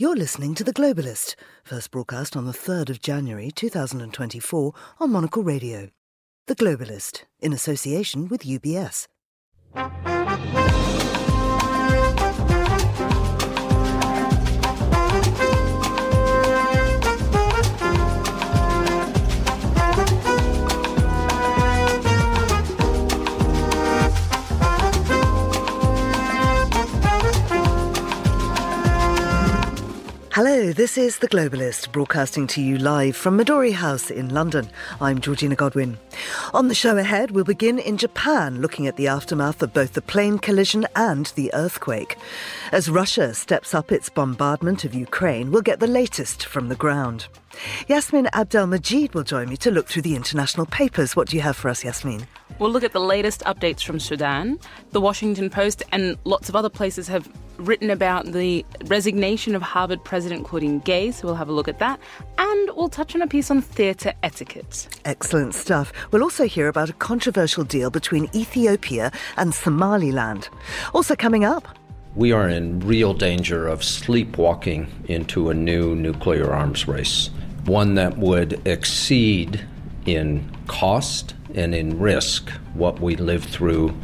You're listening to The Globalist, first broadcast on the 3rd of January 2024 on Monocle Radio. The Globalist, in association with UBS. Hello, this is The Globalist, broadcasting to you live from Midori House in London. I'm Georgina Godwin. On the show ahead, we'll begin in Japan, looking at the aftermath of both the plane collision and the earthquake. As Russia steps up its bombardment of Ukraine, we'll get the latest from the ground. Yasmin Abdel-Magied will join me to look through the international papers. What do you have for us, Yasmin? We'll look at the latest updates from Sudan. The Washington Post and lots of other places have written about the resignation of Harvard President Claudine Gay, so we'll have a look at that. And we'll touch on a piece on theatre etiquette. Excellent stuff. We'll also hear about a controversial deal between Ethiopia and Somaliland. Also coming up, we are in real danger of sleepwalking into a new nuclear arms race, one that would exceed in cost and in risk what we lived through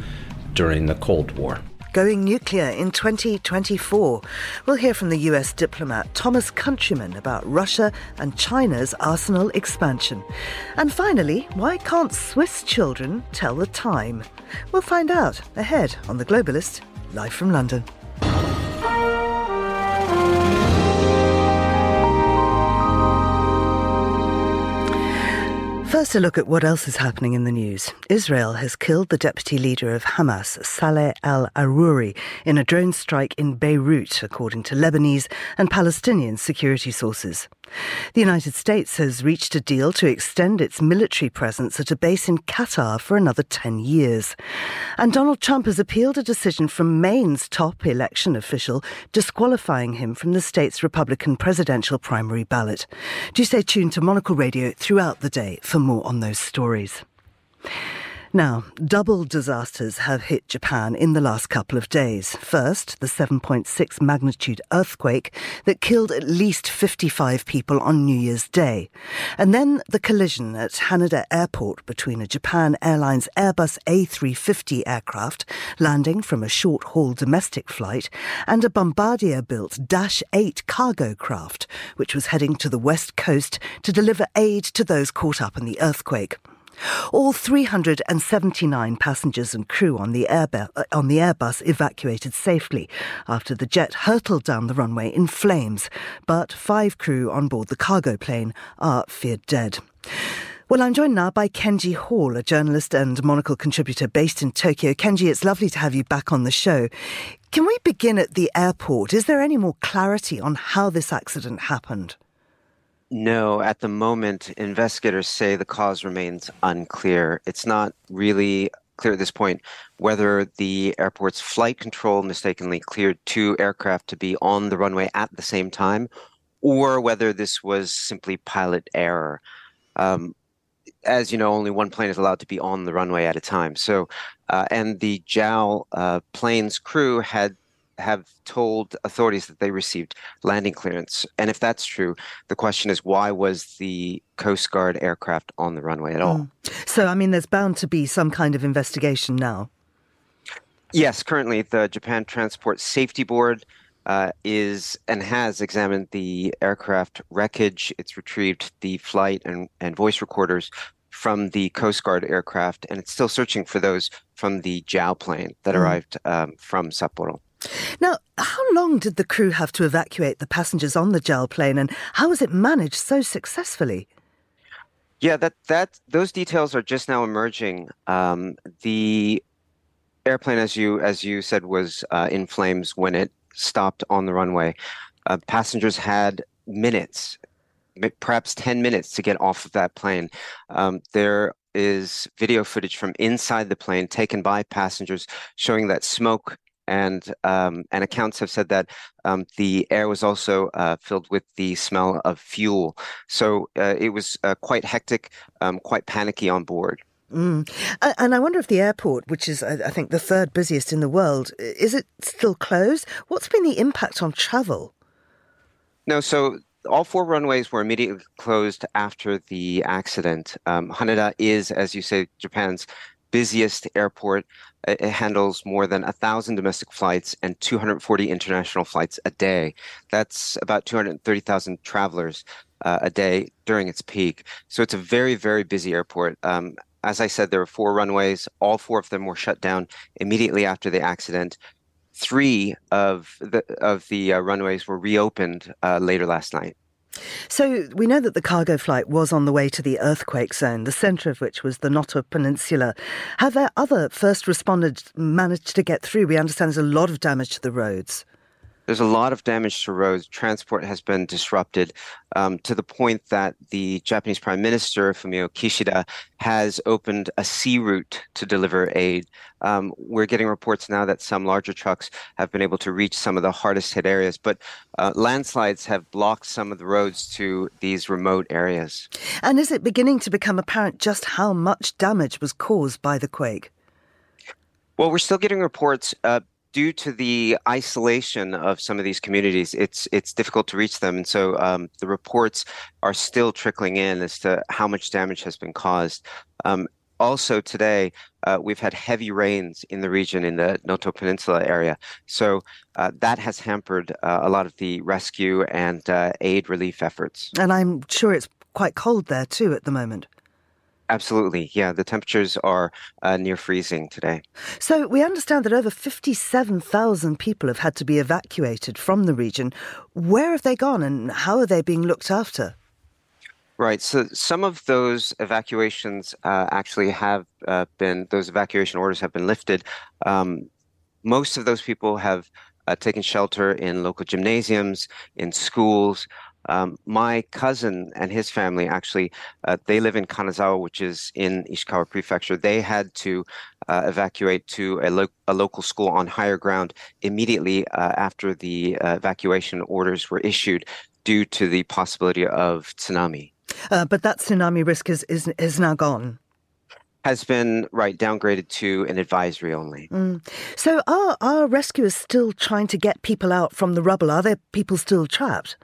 during the Cold War going nuclear in 2024. We'll hear from the US diplomat Thomas Countryman about Russia and China's arsenal expansion. And finally, why can't Swiss children tell the time? We'll find out ahead on The Globalist, live from London. First, a look at what else is happening in the news. Israel has killed the deputy leader of Hamas, Saleh al Aruri, in a drone strike in Beirut, according to Lebanese and Palestinian security sources. The United States has reached a deal to extend its military presence at a base in Qatar for another 10 years. And Donald Trump has appealed a decision from Maine's top election official disqualifying him from the state's Republican presidential primary ballot. Do stay tuned to Monocle Radio throughout the day for more on those stories. Now, double disasters have hit Japan in the last couple of days. First, the 7.6 magnitude earthquake that killed at least 55 people on New Year's Day. And then the collision at Haneda Airport between a Japan Airlines Airbus A350 aircraft landing from a short haul domestic flight and a Bombardier built Dash 8 cargo craft, which was heading to the west coast to deliver aid to those caught up in the earthquake. All 379 passengers and crew on the, Airbe- uh, on the Airbus evacuated safely after the jet hurtled down the runway in flames, but five crew on board the cargo plane are feared dead. Well, I'm joined now by Kenji Hall, a journalist and Monocle contributor based in Tokyo. Kenji, it's lovely to have you back on the show. Can we begin at the airport? Is there any more clarity on how this accident happened? No, at the moment, investigators say the cause remains unclear. It's not really clear at this point whether the airport's flight control mistakenly cleared two aircraft to be on the runway at the same time, or whether this was simply pilot error. Um, as you know, only one plane is allowed to be on the runway at a time. So, uh, and the JAL uh, plane's crew had have told authorities that they received landing clearance. And if that's true, the question is why was the Coast Guard aircraft on the runway at all? Mm. So, I mean, there's bound to be some kind of investigation now. Yes, currently the Japan Transport Safety Board uh, is and has examined the aircraft wreckage. It's retrieved the flight and, and voice recorders from the Coast Guard aircraft, and it's still searching for those from the JAL plane that mm. arrived um, from Sapporo. Now, how long did the crew have to evacuate the passengers on the JAL plane, and how was it managed so successfully? Yeah, that that those details are just now emerging. Um, the airplane, as you as you said, was uh, in flames when it stopped on the runway. Uh, passengers had minutes, perhaps ten minutes, to get off of that plane. Um, there is video footage from inside the plane taken by passengers showing that smoke and um, and accounts have said that um, the air was also uh, filled with the smell of fuel. So uh, it was uh, quite hectic, um, quite panicky on board. Mm. And I wonder if the airport, which is I think the third busiest in the world, is it still closed? What's been the impact on travel? No, so all four runways were immediately closed after the accident. Um, Haneda is, as you say, Japan's busiest airport. It handles more than 1,000 domestic flights and 240 international flights a day. That's about 230,000 travelers uh, a day during its peak. So it's a very, very busy airport. Um, as I said, there were four runways. All four of them were shut down immediately after the accident. Three of the of the uh, runways were reopened uh, later last night. So we know that the cargo flight was on the way to the earthquake zone, the centre of which was the Noto Peninsula. Have there other first responders managed to get through? We understand there's a lot of damage to the roads. There's a lot of damage to roads. Transport has been disrupted um, to the point that the Japanese Prime Minister, Fumio Kishida, has opened a sea route to deliver aid. Um, we're getting reports now that some larger trucks have been able to reach some of the hardest hit areas, but uh, landslides have blocked some of the roads to these remote areas. And is it beginning to become apparent just how much damage was caused by the quake? Well, we're still getting reports. Uh, due to the isolation of some of these communities, it's it's difficult to reach them, and so um, the reports are still trickling in as to how much damage has been caused. Um, also today, uh, we've had heavy rains in the region in the Noto Peninsula area, so uh, that has hampered uh, a lot of the rescue and uh, aid relief efforts. And I'm sure it's quite cold there too at the moment. Absolutely. Yeah, the temperatures are uh, near freezing today. So we understand that over 57,000 people have had to be evacuated from the region. Where have they gone and how are they being looked after? Right. So some of those evacuations uh, actually have uh, been, those evacuation orders have been lifted. Um, most of those people have uh, taken shelter in local gymnasiums, in schools. Um, my cousin and his family actually, uh, they live in Kanazawa, which is in Ishikawa Prefecture. They had to uh, evacuate to a, lo- a, local school on higher ground immediately uh, after the uh, evacuation orders were issued due to the possibility of tsunami. Uh, but that tsunami risk is, is, is now gone has been right downgraded to an advisory only. Mm. So are are rescuers still trying to get people out from the rubble? Are there people still trapped?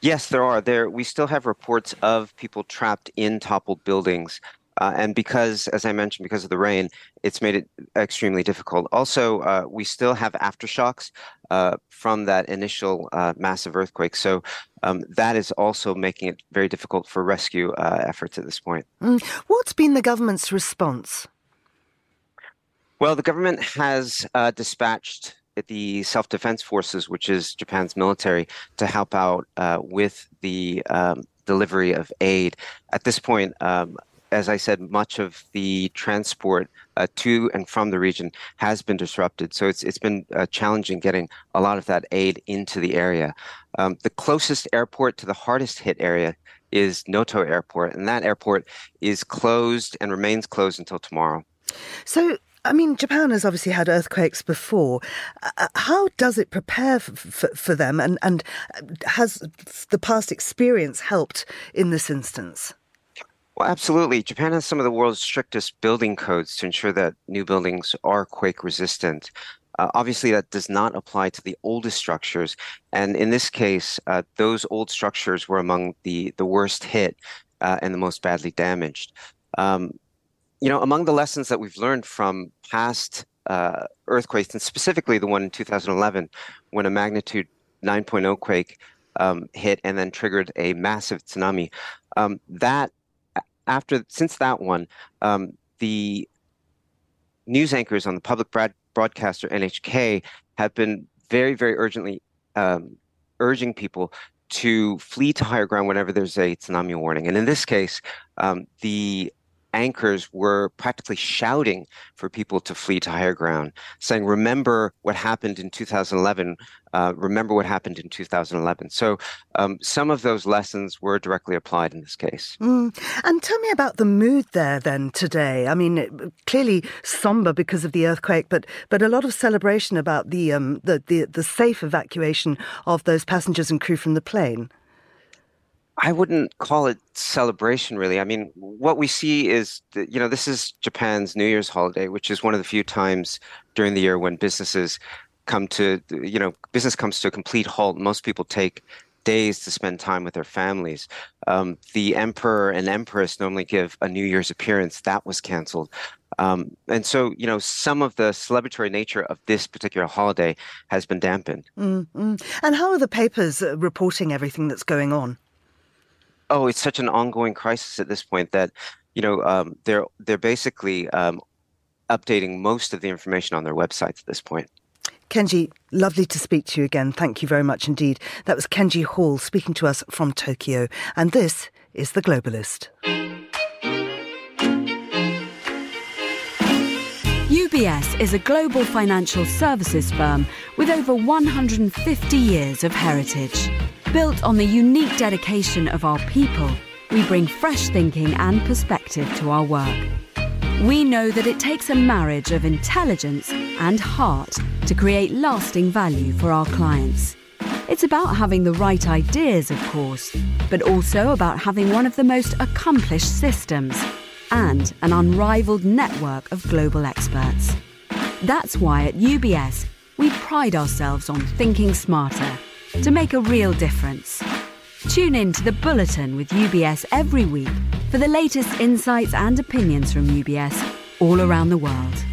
Yes, there are. There, we still have reports of people trapped in toppled buildings. Uh, and because, as I mentioned, because of the rain, it's made it extremely difficult. Also, uh, we still have aftershocks uh, from that initial uh, massive earthquake. So um, that is also making it very difficult for rescue uh, efforts at this point. Mm. What's been the government's response? Well, the government has uh, dispatched the Self Defense Forces, which is Japan's military, to help out uh, with the um, delivery of aid. At this point, um, as I said, much of the transport uh, to and from the region has been disrupted. So it's it's been uh, challenging getting a lot of that aid into the area. Um, the closest airport to the hardest hit area is Noto Airport, and that airport is closed and remains closed until tomorrow. So I mean, Japan has obviously had earthquakes before. Uh, how does it prepare for, for them, and, and has the past experience helped in this instance? Well, absolutely. Japan has some of the world's strictest building codes to ensure that new buildings are quake resistant. Uh, obviously, that does not apply to the oldest structures, and in this case, uh, those old structures were among the the worst hit uh, and the most badly damaged. Um, you know, among the lessons that we've learned from past uh, earthquakes, and specifically the one in 2011, when a magnitude 9.0 quake um, hit and then triggered a massive tsunami, um, that after since that one, um, the news anchors on the public broad- broadcaster NHK have been very, very urgently um, urging people to flee to higher ground whenever there's a tsunami warning. And in this case, um, the anchors were practically shouting for people to flee to higher ground, saying, Remember what happened in 2011. Uh, remember what happened in 2011. So um, some of those lessons were directly applied in this case. Mm. And tell me about the mood there then today. I mean, clearly somber because of the earthquake, but but a lot of celebration about the um, the, the the safe evacuation of those passengers and crew from the plane. I wouldn't call it celebration, really. I mean, what we see is, that, you know, this is Japan's New Year's holiday, which is one of the few times during the year when businesses come to, you know, business comes to a complete halt. Most people take days to spend time with their families. Um, the emperor and empress normally give a New Year's appearance. That was canceled. Um, and so, you know, some of the celebratory nature of this particular holiday has been dampened. Mm-hmm. And how are the papers uh, reporting everything that's going on? Oh, it's such an ongoing crisis at this point that, you know, um, they're they're basically um, updating most of the information on their websites at this point. Kenji, lovely to speak to you again. Thank you very much indeed. That was Kenji Hall speaking to us from Tokyo. And this is The Globalist. UBS is a global financial services firm with over 150 years of heritage. Built on the unique dedication of our people, we bring fresh thinking and perspective to our work. We know that it takes a marriage of intelligence and heart to create lasting value for our clients. It's about having the right ideas, of course, but also about having one of the most accomplished systems and an unrivaled network of global experts. That's why at UBS, we pride ourselves on thinking smarter to make a real difference. Tune in to the Bulletin with UBS every week for the latest insights and opinions from UBS all around the world.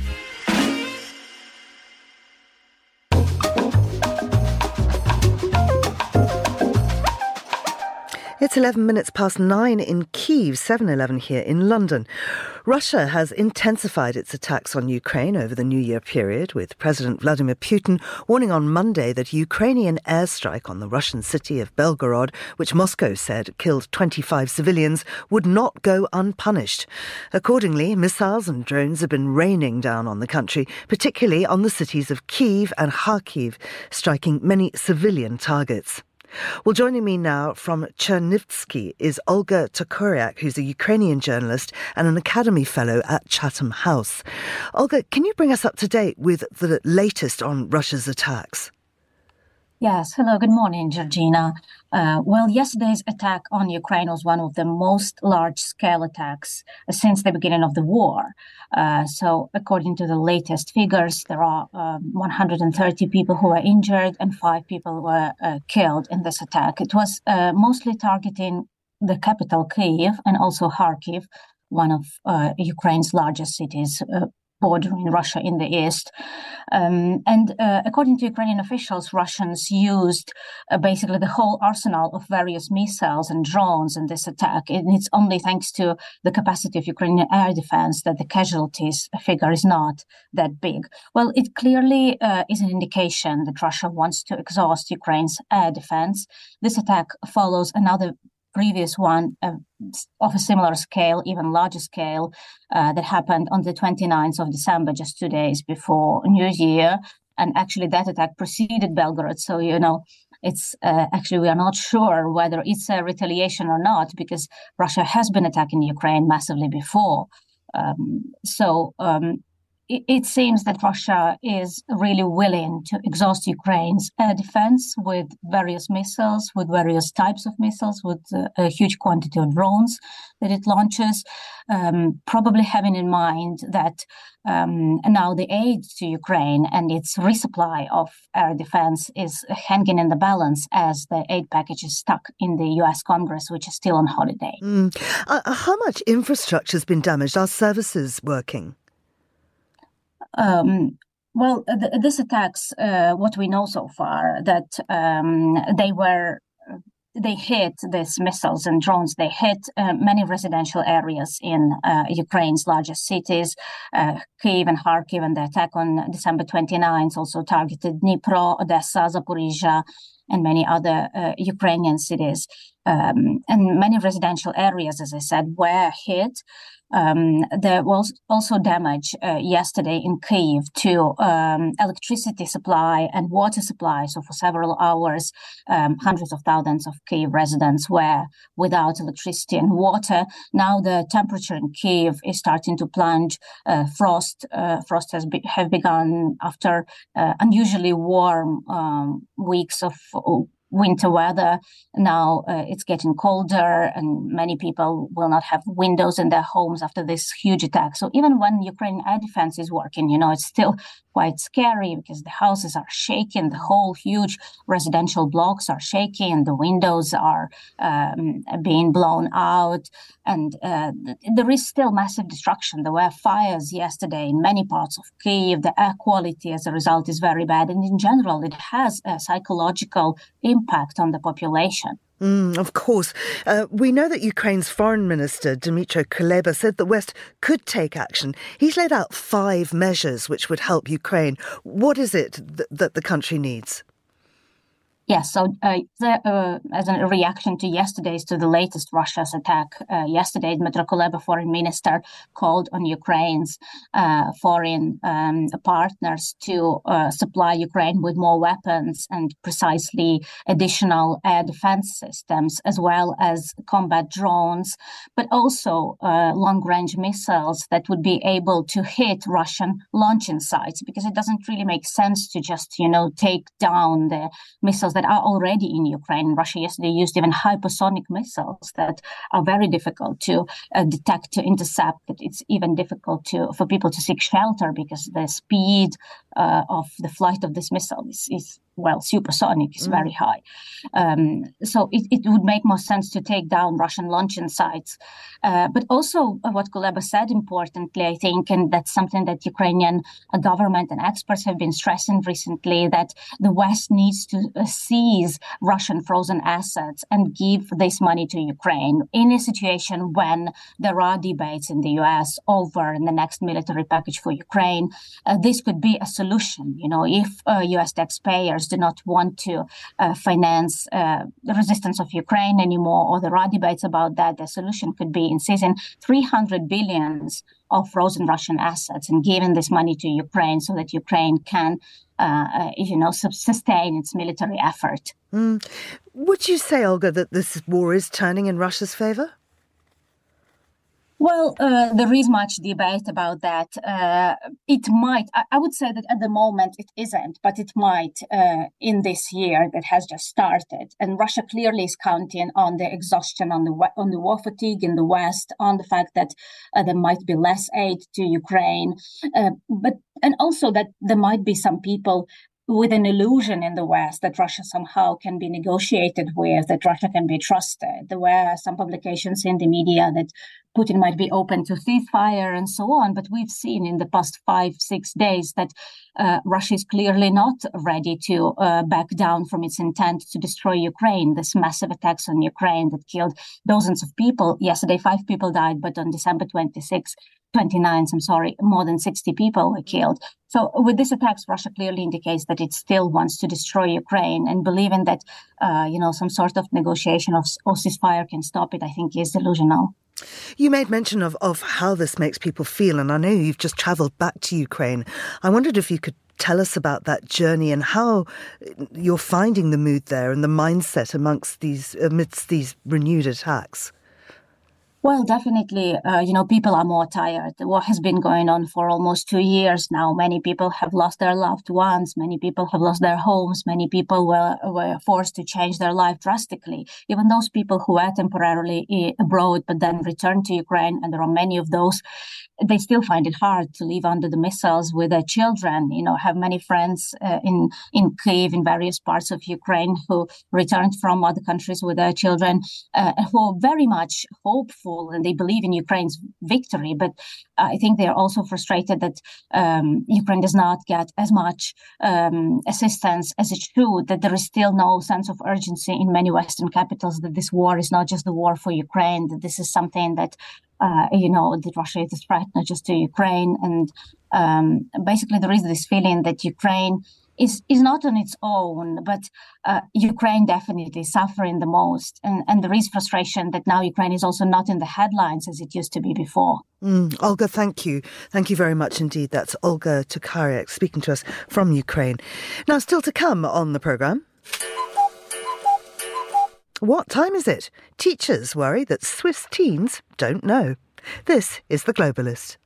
It's 11 minutes past nine in Kiev, 7.11 here in London. Russia has intensified its attacks on Ukraine over the New Year period, with President Vladimir Putin warning on Monday that Ukrainian airstrike on the Russian city of Belgorod, which Moscow said killed 25 civilians, would not go unpunished. Accordingly, missiles and drones have been raining down on the country, particularly on the cities of Kiev and Kharkiv, striking many civilian targets. Well, joining me now from Chernivtsi is Olga Tokariuk, who's a Ukrainian journalist and an Academy Fellow at Chatham House. Olga, can you bring us up to date with the latest on Russia's attacks? Yes. Hello. Good morning, Georgina. Uh, well, yesterday's attack on Ukraine was one of the most large scale attacks since the beginning of the war. Uh, so, according to the latest figures, there are um, 130 people who were injured and five people were uh, killed in this attack. It was uh, mostly targeting the capital, Kyiv, and also Kharkiv, one of uh, Ukraine's largest cities, uh, bordering Russia in the east. Um, and uh, according to Ukrainian officials, Russians used uh, basically the whole arsenal of various missiles and drones in this attack. And it's only thanks to the capacity of Ukrainian air defense that the casualties figure is not that big. Well, it clearly uh, is an indication that Russia wants to exhaust Ukraine's air defense. This attack follows another previous one uh, of a similar scale, even larger scale, uh, that happened on the 29th of December, just two days before New Year. And actually, that attack preceded Belgorod. So, you know, it's uh, actually, we are not sure whether it's a retaliation or not, because Russia has been attacking Ukraine massively before. Um, so, um, it, seems that Russia is really willing to exhaust Ukraine's air defense with various missiles, with various types of missiles, with uh, a huge quantity of drones that it launches, um, probably having in mind that um, now the aid to Ukraine and its resupply of air defense is hanging in the balance as the aid package is stuck in the US Congress, which is still on holiday. Mm. Uh, how much infrastructure has been damaged? Are services working? Um, well, th- this attacks uh, what we know so far that um, they were they hit these missiles and drones. They hit uh, many residential areas in uh, Ukraine's largest cities, uh, Kiev and Kharkiv. And the attack on December 29th also targeted Dnipro, Odessa, Zaporizhia, and many other uh, Ukrainian cities. Um, and many residential areas, as I said, were hit. Um, there was also damage uh, yesterday in Kiev to um, electricity supply and water supply. So for several hours, um, hundreds of thousands of Kiev residents were without electricity and water. Now the temperature in Kiev is starting to plunge. Uh, frost uh, frost has be- have begun after uh, unusually warm um, weeks of winter weather. Now uh, it's getting colder, and many people will not have windows in their homes after this huge attack. So even when Ukraine air defense is working, you know, it's still quite scary because the houses are shaking, the whole huge residential blocks are shaking, the windows are um, being blown out, and uh, there is still massive destruction. There were fires yesterday in many parts of Kiev. The air quality as a result is very bad, and in general, it has a psychological impact on the population. Mm, of course. Uh, we know that Ukraine's foreign minister, Dmytro Kuleba, said the West could take action. He's laid out five measures which would help Ukraine. What is it th- that the country needs? Yes, so uh, the, uh, as a reaction to yesterday's, to the latest Russia's attack, uh, yesterday, Kuleba, foreign minister, called on Ukraine's uh, foreign um, partners to uh, supply Ukraine with more weapons and precisely additional air defense systems, as well as combat drones, but also uh, long-range missiles that would be able to hit Russian launching sites, because it doesn't really make sense to just, you know, take down the missiles that are already in Ukraine. Russia yesterday used even hypersonic missiles that are very difficult to uh, detect, to intercept. It's even difficult to for people to seek shelter because the speed uh, of the flight of this missile is, is well, supersonic is mm. very high. Um, so it, it would make more sense to take down Russian launching sites. Uh, but also, uh, what Kuleba said importantly, I think, and that's something that Ukrainian uh, government and experts have been stressing recently, that the West needs to uh, seize Russian frozen assets and give this money to Ukraine in a situation when there are debates in the US over the next military package for Ukraine. Uh, this could be a solution. You know, if US uh, do not want to uh, finance uh, the resistance of Ukraine anymore, or there are debates about that, the solution could be in seizing 300 billions of frozen Russian assets and giving this money to Ukraine so that Ukraine can, uh, uh you know, sustain its military effort. Mm. Would you say, Olga, that this war is turning in Russia's favor? Well, uh, there is much debate about that. Uh, it might, I, I, would say that at the moment it isn't, but it might uh, in this year that has just started. And Russia clearly is counting on the exhaustion, on the on the war fatigue in the West, on the fact that uh, there might be less aid to Ukraine, uh, but and also that there might be some people with an illusion in the West that Russia somehow can be negotiated with, that Russia can be trusted. There were some publications in the media that Putin might be open to ceasefire and so on. But we've seen in the past five, six days that uh, Russia is clearly not ready to uh, back down from its intent to destroy Ukraine. This massive attacks on Ukraine that killed dozens of people. Yesterday, five people died, but on December 26, 29th, I'm sorry, more than 60 people were killed. So with these attacks, Russia clearly indicates that it still wants to destroy Ukraine and believing that, uh, you know, some sort of negotiation of, or ceasefire can stop it, I think is delusional. You made mention of, of how this makes people feel, and I know you've just travelled back to Ukraine. I wondered if you could tell us about that journey and how you're finding the mood there and the mindset amongst these amidst these renewed attacks. Well, definitely, uh, you know, people are more tired. What has been going on for almost two years now. Many people have lost their loved ones. Many people have lost their homes. Many people were, were forced to change their life drastically. Even those people who were temporarily eh, abroad but then returned to Ukraine, and there are many of those, they still find it hard to live under the missiles with their children. You know, have many friends uh, in in Kiev, in various parts of Ukraine, who returned from other countries with their children, uh, who are very much hopeful and they believe in Ukraine's victory. But I think they are also frustrated that um, Ukraine does not get as much um, assistance as it should. That there is still no sense of urgency in many Western capitals. That this war is not just the war for Ukraine. That this is something that uh, you know, that Russia is a threat not just to Ukraine. And um, basically, there is this feeling that Ukraine is is not on its own, but uh, Ukraine definitely is suffering the most, and and there is frustration that now Ukraine is also not in the headlines as it used to be before. Mm, Olga, thank you, thank you very much indeed. That's Olga Tokariuk speaking to us from Ukraine. Now, still to come on the program. What time is it? Teachers worry that Swiss teens don't know. This is The Globalist.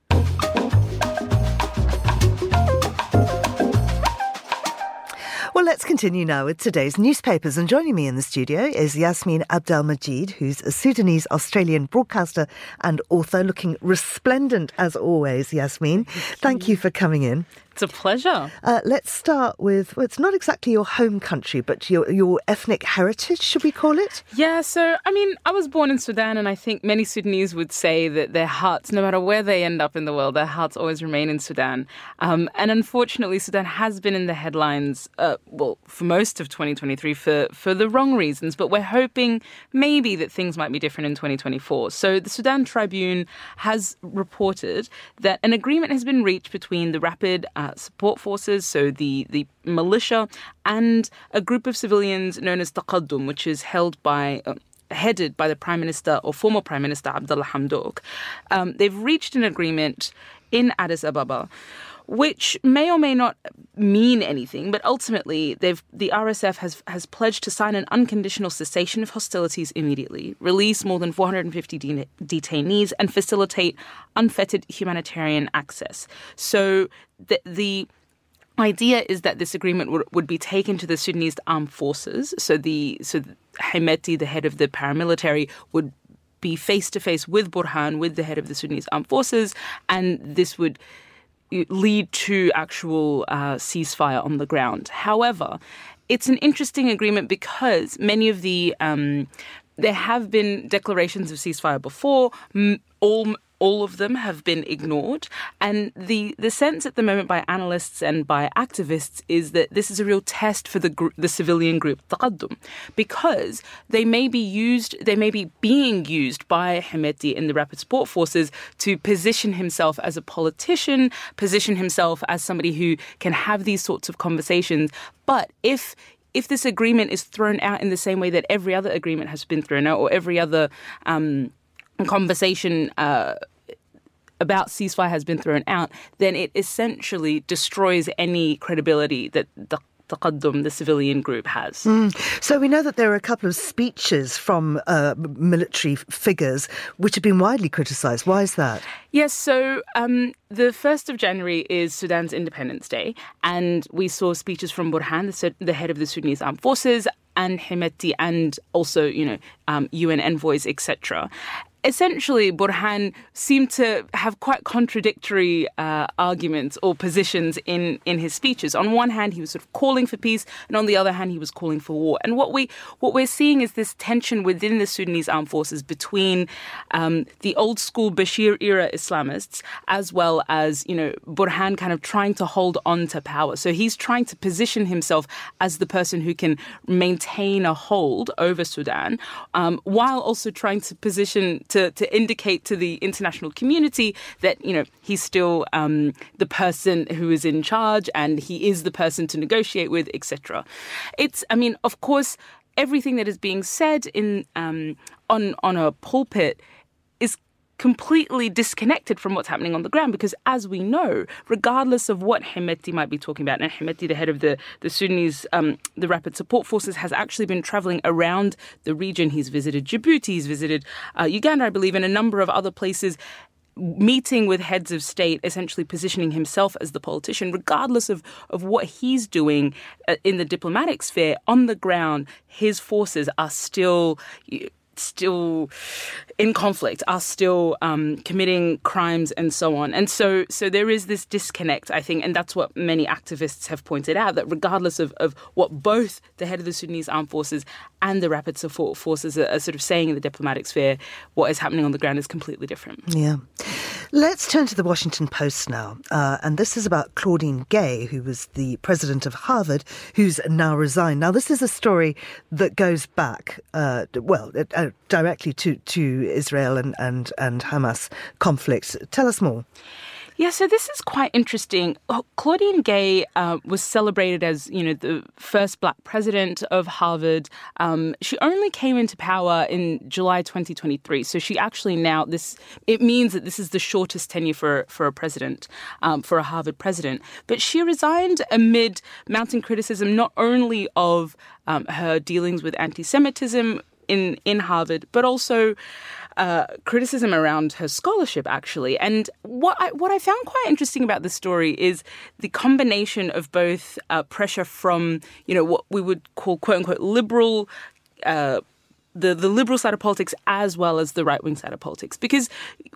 Well, let's continue now with today's newspapers. And joining me in the studio is Yasmin Abdel-Magied, who's a Sudanese Australian broadcaster and author, looking resplendent as always, Yasmin. Thank you for coming in. It's a pleasure. Uh, let's start with well, it's not exactly your home country, but your your ethnic heritage, should we call it? Yeah. So, I mean, I was born in Sudan, and I think many Sudanese would say that their hearts, no matter where they end up in the world, their hearts always remain in Sudan. Um, and unfortunately, Sudan has been in the headlines, uh, well, for most of 2023 for for the wrong reasons. But we're hoping maybe that things might be different in 2024. So, the Sudan Tribune has reported that an agreement has been reached between the Rapid uh, support forces, so the, the militia, and a group of civilians known as Taqaddum, which is held by. Uh, headed by the Prime Minister or former Prime Minister Abdullah Hamdok. Um, they've reached an agreement in Addis Ababa which may or may not mean anything, but ultimately the RSF has has pledged to sign an unconditional cessation of hostilities immediately, release more than 450 de- detainees, and facilitate unfettered humanitarian access. So the the idea is that this agreement would, would be taken to the Sudanese armed forces. So the so Hemeti, the head of the paramilitary, would be face to face with Burhan, with the head of the Sudanese armed forces, and this would lead to actual uh, ceasefire on the ground. However, it's an interesting agreement because many of the um, there have been declarations of ceasefire before. All all of them have been ignored. And the, the sense at the moment by analysts and by activists is that this is a real test for the, gr- the civilian group, Taqaddum, because they may be used, they may be being used by Hemeti in the Rapid Support Forces to position himself as a politician, position himself as somebody who can have these sorts of conversations. But if if this agreement is thrown out in the same way that every other agreement has been thrown out, or every other um, conversation uh, about ceasefire has been thrown out, then it essentially destroys any credibility that the Taqaddum, the civilian group, has. Mm. So we know that there are a couple of speeches from uh, military figures which have been widely criticised. Why is that? Yes, so um, the 1st of January is Sudan's Independence Day, and we saw speeches from Burhan, the, head of the Sudanese Armed Forces, and Hemeti, and also, you know, um, UN envoys, etc essentially, Burhan seemed to have quite contradictory uh, arguments or positions in, in his speeches. On one hand, he was sort of calling for peace, and on the other hand, he was calling for war. And what we what we're seeing is this tension within the Sudanese armed forces between um, the old school Bashir era Islamists as well as you know Burhan kind of trying to hold on to power. So he's trying to position himself as the person who can maintain a hold over Sudan, um, while also trying to position to, to indicate to the international community that, you know, he's still um, the person who is in charge and he is the person to negotiate with, etc. It's, I mean, of course, everything that is being said in um, on on a pulpit completely disconnected from what's happening on the ground because as we know regardless of what Hemeti might be talking about and Hemeti the head of the the Sudanese um, the rapid support forces has actually been traveling around the region. He's visited Djibouti he's visited uh, Uganda I believe and a number of other places meeting with heads of state, essentially positioning himself as the politician, regardless of, of what he's doing uh, in the diplomatic sphere, on the ground, his forces are still still in conflict, are still um, committing crimes and so on. And so, so there is this disconnect, I think, and that's what many activists have pointed out that regardless of, of what both the head of the Sudanese armed forces and the rapid support forces are, are sort of saying in the diplomatic sphere, what is happening on the ground is completely different. Yeah. Let's turn to the Washington Post now. Uh, and this is about Claudine Gay, who was the president of Harvard, who's now resigned. Now, this is a story that goes back, uh, well, uh, directly to, to Israel and, and, and Hamas conflict. Tell us more. Yeah, so this is quite interesting. Oh, Claudine Gay uh, was celebrated as, you know, the first black president of Harvard. Um, she only came into power in July 2023, so she actually now this it means that this is the shortest tenure for for a president, um, for a Harvard president. But she resigned amid mounting criticism not only of um, her dealings with anti-Semitism, in in Harvard, but also uh, criticism around her scholarship, actually. And what I, what I found quite interesting about this story is the combination of both uh, pressure from, you know, what we would call quote unquote liberal. Uh, the, the liberal side of politics as well as the right wing side of politics. Because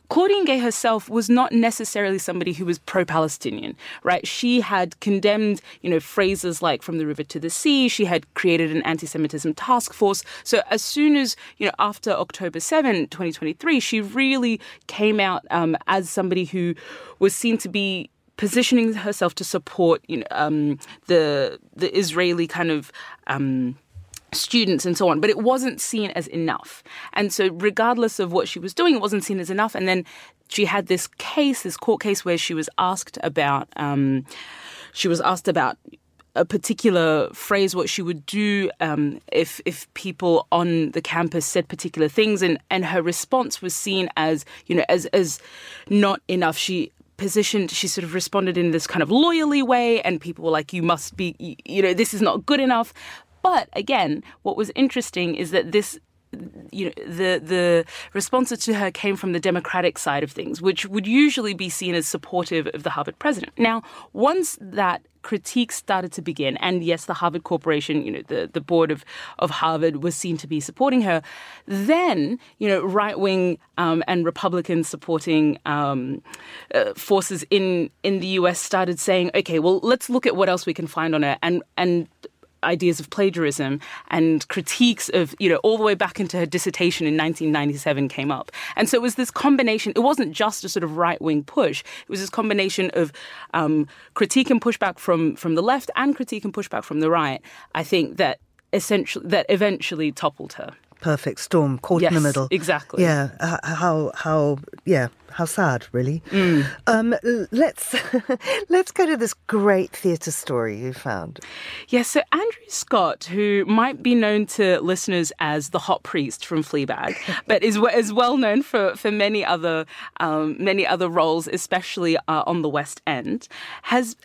Claudine Gay herself was not necessarily somebody who was pro Palestinian, right? She had condemned, you know, phrases like from the river to the sea. She had created an anti Semitism task force. So as soon as, you know, after October 7, 2023, she really came out um, as somebody who was seen to be positioning herself to support, you know, um, the the Israeli kind of um, students and so on, but it wasn't seen as enough. And so, regardless of what she was doing, it wasn't seen as enough. And then she had this case, this court case, where she was asked about, um, she was asked about a particular phrase, what she would do um, if if people on the campus said particular things, and and her response was seen as you know as as not enough. She positioned she sort of responded in this kind of loyally way and people were like you must be you know this is not good enough but again, what was interesting is that this you know the the responses to her came from the democratic side of things which would usually be seen as supportive of the Harvard president. Now once that critique started to begin and yes the Harvard corporation you know the the board of of Harvard was seen to be supporting her then you know right wing um, and republican supporting um, uh, forces in in the US started saying okay well let's look at what else we can find on her and and ideas of plagiarism and critiques of, you know, all the way back into her dissertation in 1997 came up. And so it was this combination, it wasn't just a sort of right wing push, it was this combination of um, critique and pushback from, from the left and critique and pushback from the right, I think that essentially, that eventually toppled her perfect storm caught yes, in the middle. Exactly. Yeah. How how yeah how sad really. Mm. Um, let's let's go to this great theatre story you found. Yes. Yeah, so Andrew Scott, who might be known to listeners as the hot priest from Fleabag, but is is well known for for many other um, many other roles, especially uh, on the West End, has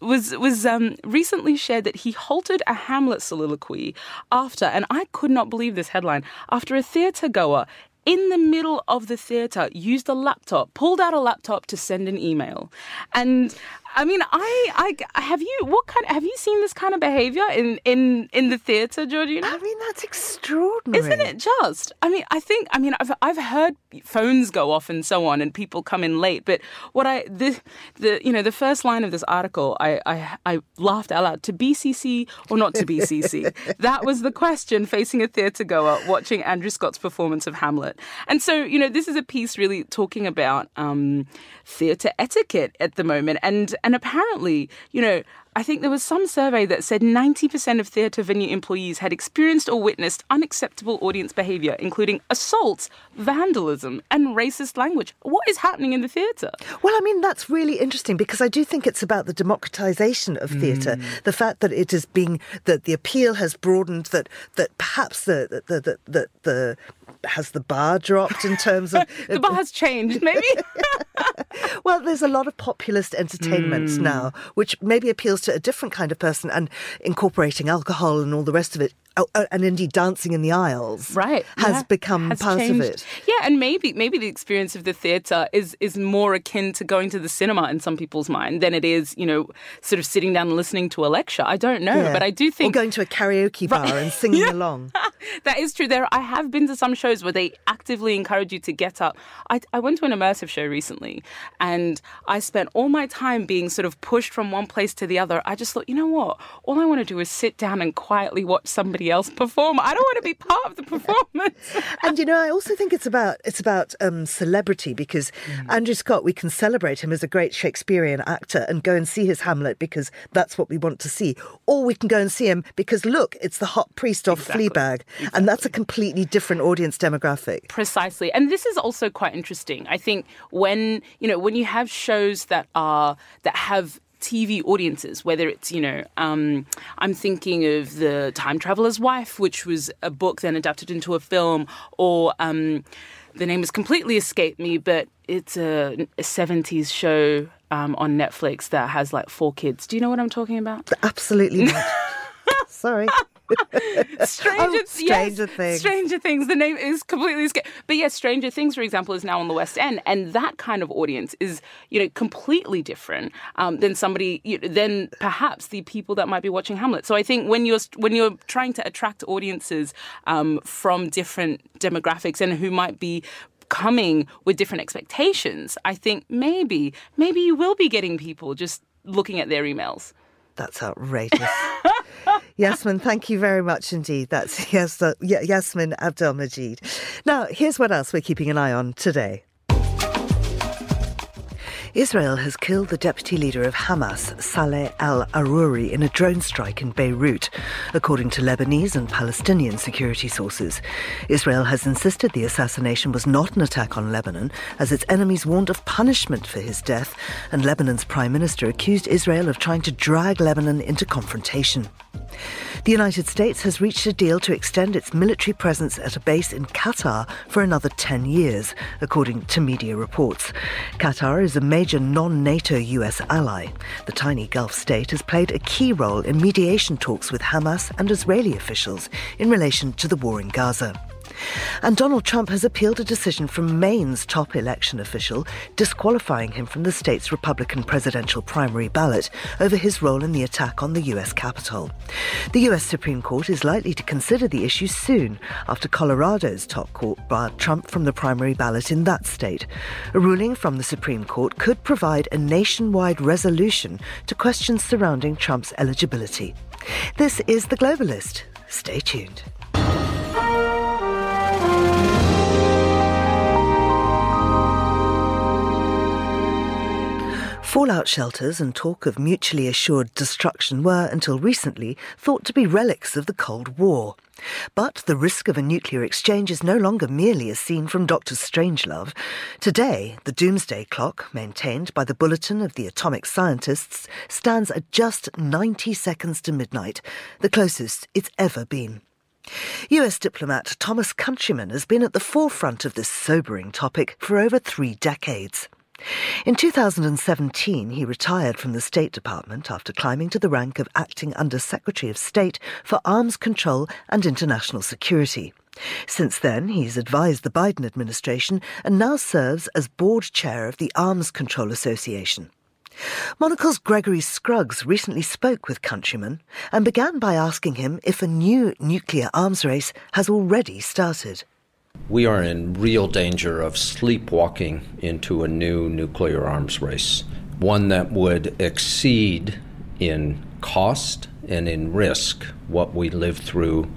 was was um, recently shared that he halted a Hamlet soliloquy after, and I could not believe this headline, after a theatre goer in the middle of the theatre used a laptop, pulled out a laptop to send an email, and I mean, I, I have you what kind have you seen this kind of behavior in in in the theater, Georgina? I mean, that's extraordinary, isn't it? Just, I mean, I think, I mean, I've I've heard phones go off and so on, and people come in late. But what I the the you know the first line of this article, I I, I laughed out loud. To BCC or not to BCC? that was the question facing a theater goer watching Andrew Scott's performance of Hamlet. And so, you know, this is a piece really talking about um, theatre etiquette at the moment, and and apparently, you know, I think there was some survey that said 90% of theatre venue employees had experienced or witnessed unacceptable audience behaviour, including assaults, vandalism, and racist language. What is happening in the theatre? Well, I mean, that's really interesting because I do think it's about the democratisation of theatre, mm. the fact that it is being that the appeal has broadened, that that perhaps the the the, the, the has the bar dropped in terms of the bar has changed maybe well there's a lot of populist entertainment mm. now which maybe appeals to a different kind of person and incorporating alcohol and all the rest of it Oh, oh, and indeed dancing in the aisles right has yeah. become has part changed. of it yeah and maybe maybe the experience of the theater is is more akin to going to the cinema in some people's mind than it is you know sort of sitting down and listening to a lecture i don't know yeah. but i do think or going to a karaoke bar right. and singing yeah. along that is true there i have been to some shows where they actively encourage you to get up I, I went to an immersive show recently and i spent all my time being sort of pushed from one place to the other i just thought you know what all i want to do is sit down and quietly watch somebody else perform. I don't want to be part of the performance. and you know, I also think it's about it's about um, celebrity because mm. Andrew Scott, we can celebrate him as a great Shakespearean actor and go and see his Hamlet because that's what we want to see, or we can go and see him because look, it's the hot priest of exactly. Fleabag, exactly. and that's a completely different audience demographic. Precisely, and this is also quite interesting. I think when you know when you have shows that are that have TV audiences, whether it's, you know, um, I'm thinking of The Time Traveler's Wife, which was a book then adapted into a film, or um, the name has completely escaped me, but it's a, a 70s show um, on Netflix that has like four kids. Do you know what I'm talking about? Absolutely not. Sorry. Stranger, oh, Stranger yes, Things. Stranger Things. The name is completely scary. But yes, Stranger Things, for example, is now on the West End, and that kind of audience is, you know, completely different um, than somebody, you than perhaps the people that might be watching Hamlet. So I think when you're when you're trying to attract audiences um, from different demographics and who might be coming with different expectations, I think maybe maybe you will be getting people just looking at their emails. That's outrageous. Yasmin, thank you very much indeed. That's uh, Yasmin Abdel-Magied. Now, here's what else we're keeping an eye on today. Israel has killed the deputy leader of Hamas, Saleh al Aruri, in a drone strike in Beirut, according to Lebanese and Palestinian security sources. Israel has insisted the assassination was not an attack on Lebanon, as its enemies warned of punishment for his death, and Lebanon's prime minister accused Israel of trying to drag Lebanon into confrontation. The United States has reached a deal to extend its military presence at a base in Qatar for another 10 years, according to media reports. Qatar is a major non NATO US ally. The tiny Gulf state has played a key role in mediation talks with Hamas and Israeli officials in relation to the war in Gaza. And Donald Trump has appealed a decision from Maine's top election official disqualifying him from the state's Republican presidential primary ballot over his role in the attack on the U.S. Capitol. The U.S. Supreme Court is likely to consider the issue soon after Colorado's top court barred Trump from the primary ballot in that state. A ruling from the Supreme Court could provide a nationwide resolution to questions surrounding Trump's eligibility. This is The Globalist. Stay tuned. Fallout shelters and talk of mutually assured destruction were, until recently, thought to be relics of the Cold War. But the risk of a nuclear exchange is no longer merely a scene from Dr. Strangelove. Today, the doomsday clock, maintained by the Bulletin of the Atomic Scientists, stands at just 90 seconds to midnight, the closest it's ever been. US diplomat Thomas Countryman has been at the forefront of this sobering topic for over three decades. In 2017, he retired from the State Department after climbing to the rank of acting Under Secretary of State for Arms Control and International Security. Since then, he's advised the Biden administration and now serves as board chair of the Arms Control Association. Monocle's Gregory Scruggs recently spoke with Countryman and began by asking him if a new nuclear arms race has already started. We are in real danger of sleepwalking into a new nuclear arms race, one that would exceed in cost and in risk what we lived through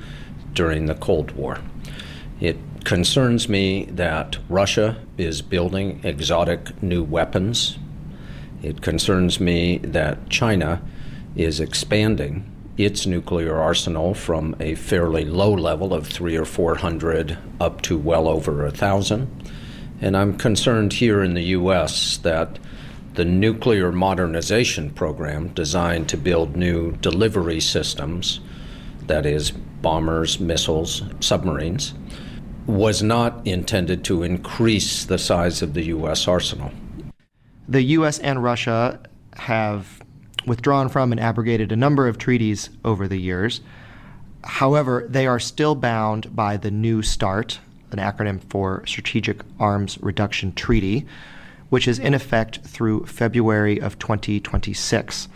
during the Cold War. It concerns me that Russia is building exotic new weapons. It concerns me that China is expanding its nuclear arsenal from a fairly low level of three or four hundred up to well over a thousand. And I'm concerned here in the U.S. that the nuclear modernization program designed to build new delivery systems, that is, bombers, missiles, submarines, was not intended to increase the size of the U.S. arsenal. The U.S. and Russia have withdrawn from and abrogated a number of treaties over the years. However, they are still bound by the New START, an acronym for Strategic Arms Reduction Treaty, which is in effect through February of 2026.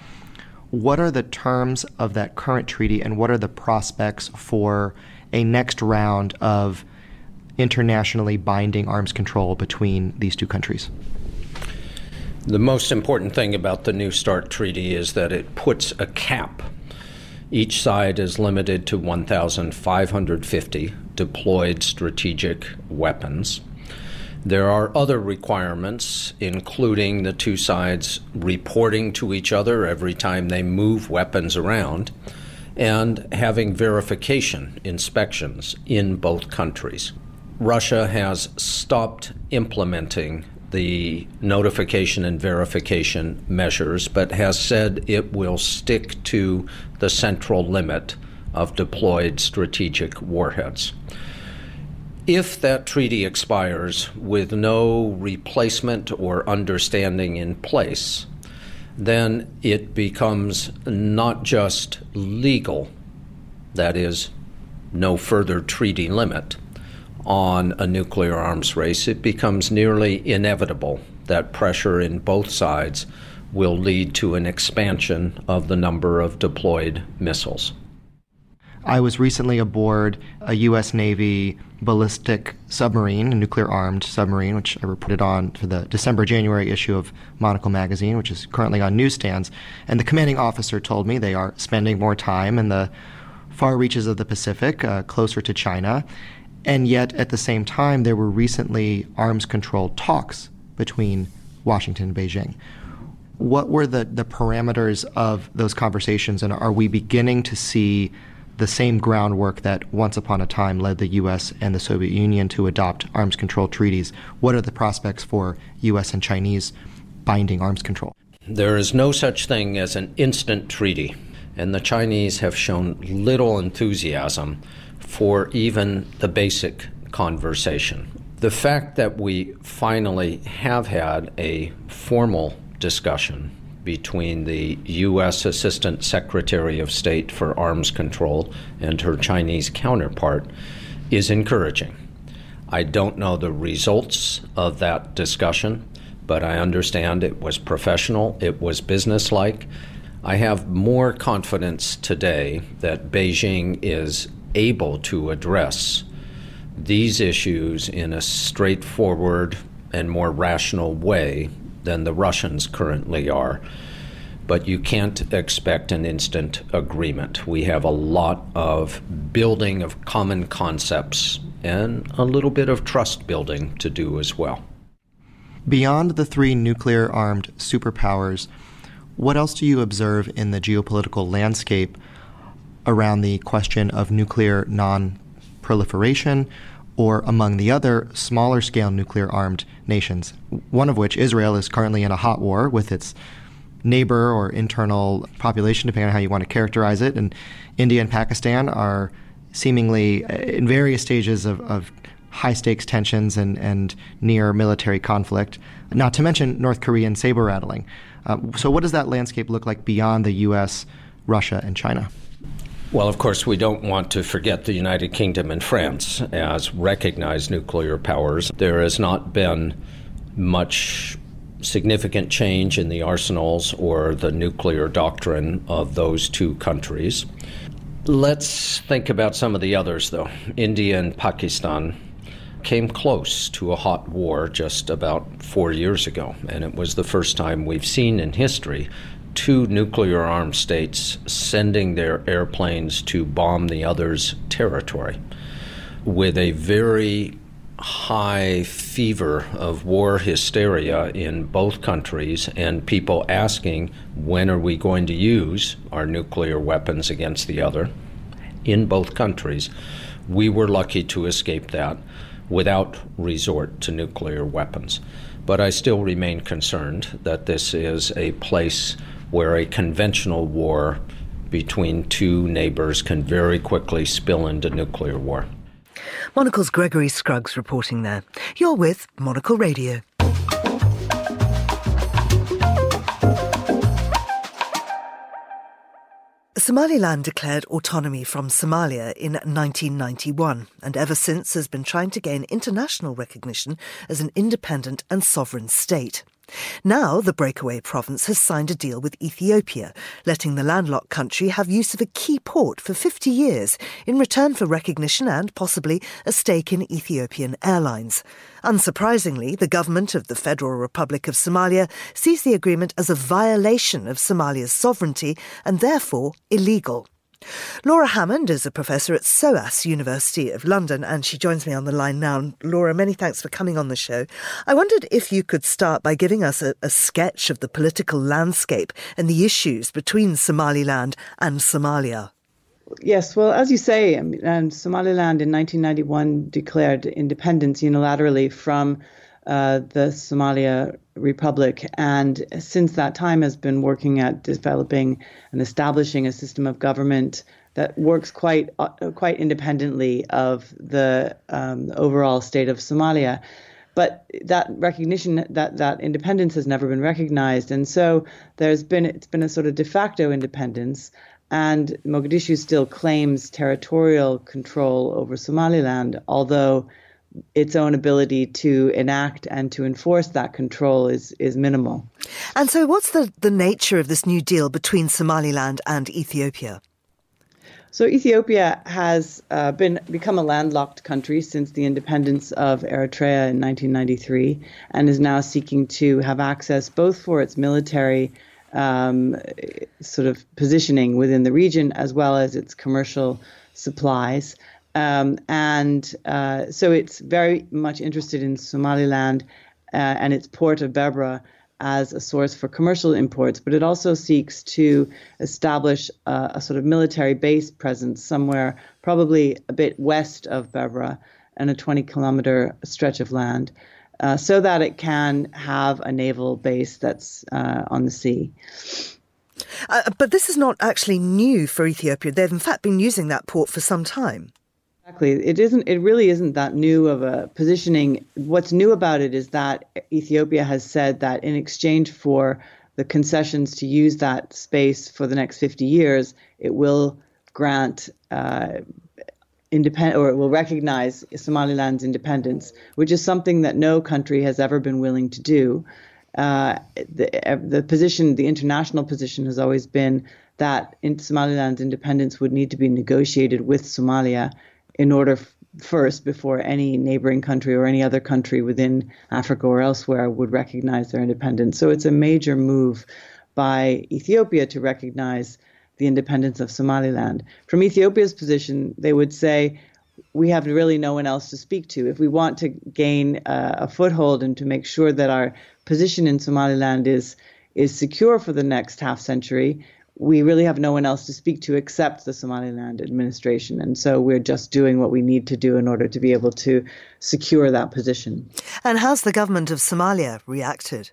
What are the terms of that current treaty, and what are the prospects for a next round of internationally binding arms control between these two countries? The most important thing about the New START treaty is that it puts a cap. Each side is limited to 1,550 deployed strategic weapons. There are other requirements, including the two sides reporting to each other every time they move weapons around and having verification inspections in both countries. Russia has stopped implementing the notification and verification measures, but has said it will stick to the central limit of deployed strategic warheads. If that treaty expires with no replacement or understanding in place, then it becomes not just legal, that is, no further treaty limit on a nuclear arms race, it becomes nearly inevitable that pressure in both sides will lead to an expansion of the number of deployed missiles. I was recently aboard a U.S. Navy ballistic submarine, a nuclear armed submarine, which I reported on for the December January issue of Monocle magazine, which is currently on newsstands. And the commanding officer told me they are spending more time in the far reaches of the Pacific, uh, closer to China. And yet, at the same time, there were recently arms control talks between Washington and Beijing. What were the, the parameters of those conversations, and are we beginning to see the same groundwork that once upon a time led the U.S. and the Soviet Union to adopt arms control treaties. What are the prospects for U.S. and Chinese binding arms control? There is no such thing as an instant treaty, and the Chinese have shown little enthusiasm for even the basic conversation. The fact that we finally have had a formal discussion between the U.S. Assistant Secretary of State for Arms Control and her Chinese counterpart is encouraging. I don't know the results of that discussion, but I understand it was professional, it was businesslike. I have more confidence today that Beijing is able to address these issues in a straightforward and more rational way than the Russians currently are. But you can't expect an instant agreement. We have a lot of building of common concepts and a little bit of trust building to do as well. Beyond the three nuclear armed superpowers, what else do you observe in the geopolitical landscape around the question of nuclear non proliferation or among the other smaller scale nuclear armed nations, one of which, Israel, is currently in a hot war with its neighbor or internal population, depending on how you want to characterize it. And India and Pakistan are seemingly uh, in various stages of, of high stakes tensions and, and near military conflict, not to mention North Korean saber rattling. Uh, so, what does that landscape look like beyond the U.S., Russia, and China? Well, of course, we don't want to forget the United Kingdom and France as recognized nuclear powers. There has not been much significant change in the arsenals or the nuclear doctrine of those two countries. Let's think about some of the others, though. India and Pakistan came close to a hot war just about four years ago, and it was the first time we've seen in history two nuclear armed states sending their airplanes to bomb the other's territory with a very high fever of war hysteria in both countries and people asking when are we going to use our nuclear weapons against the other? In both countries we were lucky to escape that without resort to nuclear weapons. But i still remain concerned that this is a place where a conventional war between two neighbors can very quickly spill into nuclear war. Monocle's Gregory Scruggs reporting there. You're with Monocle Radio. Somaliland declared autonomy from Somalia in 1991 and ever since has been trying to gain international recognition as an independent and sovereign state. Now, the breakaway province has signed a deal with Ethiopia, letting the landlocked country have use of a key port for 50 years in return for recognition and possibly a stake in Ethiopian Airlines. Unsurprisingly, the government of the Federal Republic of Somalia sees the agreement as a violation of Somalia's sovereignty and therefore illegal. Laura Hammond is a professor at SOAS University of London, and she joins me on the line now. Laura, many thanks for coming on the show. I wondered if you could start by giving us a, a sketch of the political landscape and the issues between Somaliland and Somalia. Yes, well, as you say, um, Somaliland in 1991 declared independence unilaterally from uh, the Somalia Republic, and since that time has been working at developing and establishing a system of government that works quite uh, quite independently of the um, overall state of Somalia. But that recognition that that independence has never been recognized, and so there's been it's been a sort of de facto independence. And Mogadishu still claims territorial control over Somaliland, although its own ability to enact and to enforce that control is, is minimal. And so, what's the, the nature of this new deal between Somaliland and Ethiopia? So Ethiopia has uh, been become a landlocked country since the independence of Eritrea in 1993, and is now seeking to have access both for its military um, sort of positioning within the region as well as its commercial supplies. Um, and uh, so it's very much interested in Somaliland uh, and its port of Berbera as a source for commercial imports, but it also seeks to establish a, a sort of military base presence somewhere, probably a bit west of Berbera and a 20 kilometer stretch of land. Uh, so that it can have a naval base that's uh, on the sea. Uh, but this is not actually new for Ethiopia. They've in fact been using that port for some time. Exactly. It isn't. It really isn't that new of a positioning. What's new about it is that Ethiopia has said that in exchange for the concessions to use that space for the next 50 years, it will grant uh, independent or it will recognize Somaliland's independence, which is something that no country has ever been willing to do. Uh, the, the position, the international position, has always been that in Somaliland's independence would need to be negotiated with Somalia in order first before any neighboring country or any other country within Africa or elsewhere would recognize their independence. So it's a major move by Ethiopia to recognize the independence of Somaliland. From Ethiopia's position, they would say, we have really no one else to speak to. If we want to gain uh, a foothold and to make sure that our position in Somaliland is is secure for the next half century, we really have no one else to speak to except the Somaliland administration. And so we're just doing what we need to do in order to be able to secure that position. And how's the government of Somalia reacted?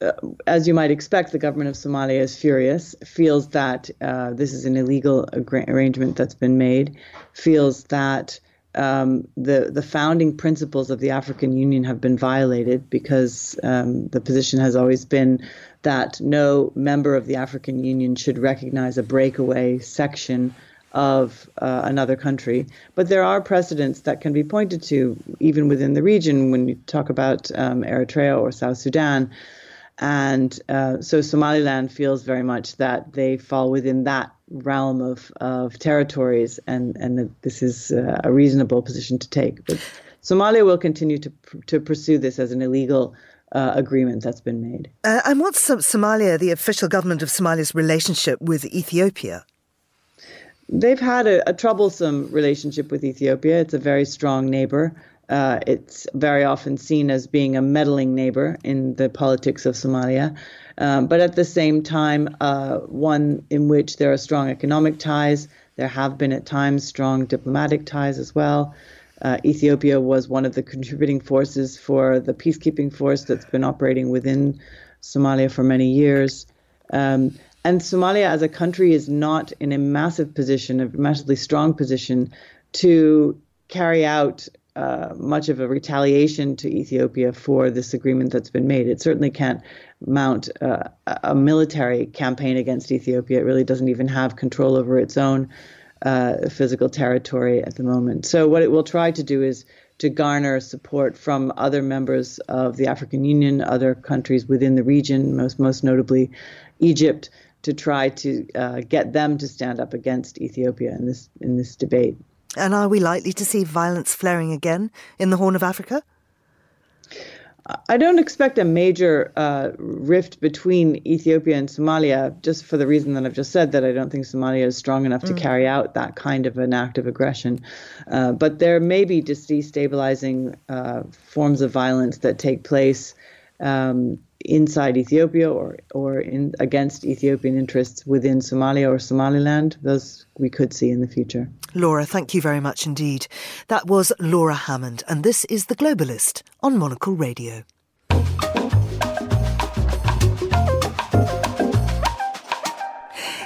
Uh, as you might expect, the government of Somalia is furious, feels that uh, this is an illegal arrangement that's been made, feels that um, the the founding principles of the African Union have been violated because um, the position has always been that no member of the African Union should recognize a breakaway section of uh, another country. But there are precedents that can be pointed to, even within the region, when you talk about um, Eritrea or South Sudan. And uh, so Somaliland feels very much that they fall within that realm of, of territories, and, and that this is uh, a reasonable position to take. But Somalia will continue to, to pursue this as an illegal uh, agreement that's been made. Uh, and what's Somalia, the official government of Somalia's relationship with Ethiopia? They've had a, a troublesome relationship with Ethiopia. It's a very strong neighbor. Uh, it's very often seen as being a meddling neighbor in the politics of Somalia, um, but at the same time, uh, one in which there are strong economic ties. There have been at times strong diplomatic ties as well. Uh, Ethiopia was one of the contributing forces for the peacekeeping force that's been operating within Somalia for many years. Um, and Somalia as a country is not in a massive position, a massively strong position to carry out uh, much of a retaliation to Ethiopia for this agreement that's been made. It certainly can't mount uh, a military campaign against Ethiopia. It really doesn't even have control over its own uh, physical territory at the moment. So, what it will try to do is to garner support from other members of the African Union, other countries within the region, most most notably Egypt, to try to uh, get them to stand up against Ethiopia in this in this debate. And are we likely to see violence flaring again in the Horn of Africa? I don't expect a major uh, rift between Ethiopia and Somalia, just for the reason that I've just said that I don't think Somalia is strong enough mm. to carry out that kind of an act of aggression. Uh, but there may be destabilizing uh, forms of violence that take place um, inside Ethiopia or or in against Ethiopian interests within Somalia or Somaliland. Those we could see in the future. Laura, thank you very much indeed. That was Laura Hammond, and this is The Globalist on Monocle Radio.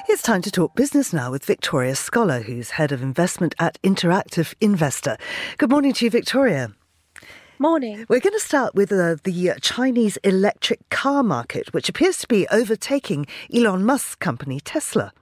It's time to talk business now with Victoria Scholar, who's head of investment at Interactive Investor. Good morning to you, Victoria. Morning. We're going to start with uh, the Chinese electric car market, which appears to be overtaking Elon Musk's company Tesla.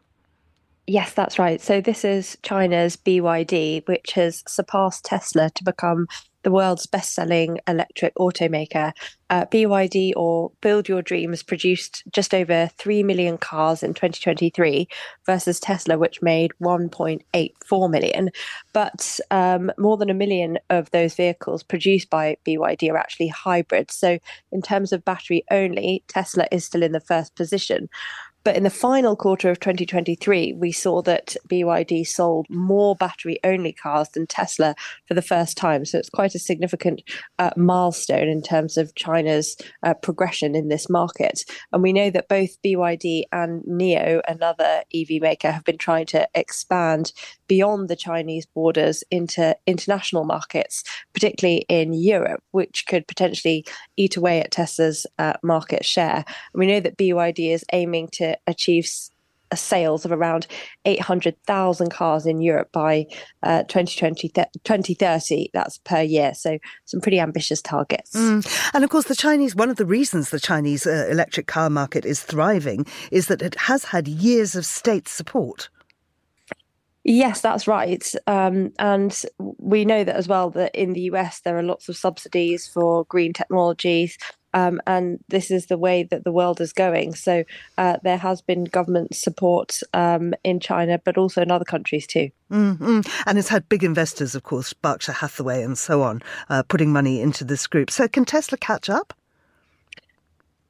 Yes, that's right. So this is China's BYD, which has surpassed Tesla to become the world's best-selling electric automaker. Uh, BYD or Build Your Dreams produced just over 3 million cars in 2023 versus Tesla, which made 1.84 million. But um, more than a million of those vehicles produced by BYD are actually hybrids. So, in terms of battery only, Tesla is still in the first position. But in the final quarter of 2023, we saw that BYD sold more battery only cars than Tesla for the first time. So it's quite a significant uh, milestone in terms of China's uh, progression in this market. And we know that both BYD and NIO, another EV maker, have been trying to expand beyond the Chinese borders into international markets, particularly in Europe, which could potentially eat away at Tesla's uh, market share. We know that BYD is aiming to achieve sales of around 800,000 cars in Europe by uh, 2020, 2030. That's per year. So some pretty ambitious targets. Mm. And of course, the Chinese, one of the reasons the Chinese uh, electric car market is thriving is that it has had years of state support. Yes, that's right. Um, and we know that as well that in the US there are lots of subsidies for green technologies. Um, and this is the way that the world is going. So uh, there has been government support um, in China, but also in other countries too. Mm-hmm. And it's had big investors, of course, Berkshire Hathaway and so on, uh, putting money into this group. So can Tesla catch up?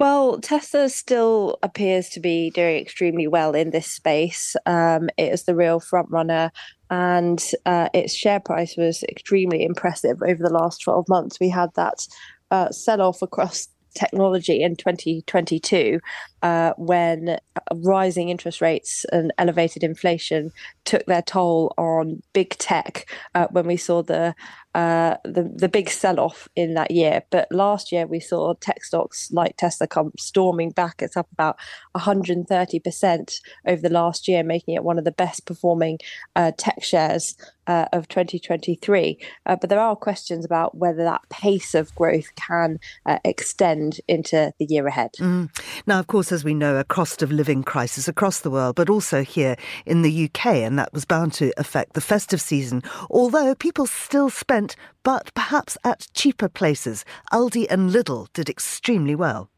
Well, Tesla still appears to be doing extremely well in this space. Um, it is the real front runner, and uh, its share price was extremely impressive over the last 12 months. We had that uh, sell off across technology in 2022 uh, when rising interest rates and elevated inflation took their toll on big tech uh, when we saw the uh, the the big sell off in that year. But last year we saw tech stocks like Tesla come storming back. It's up about 130 percent over the last year, making it one of the best performing uh, tech shares uh, of 2023. Uh, but there are questions about whether that pace of growth can uh, extend into the year ahead. Mm. Now, of course, as we know, a cost of living crisis across the world, but also here in the UK, and that was bound to affect the festive season. Although people still spent but perhaps at cheaper places. Aldi and Lidl did extremely well.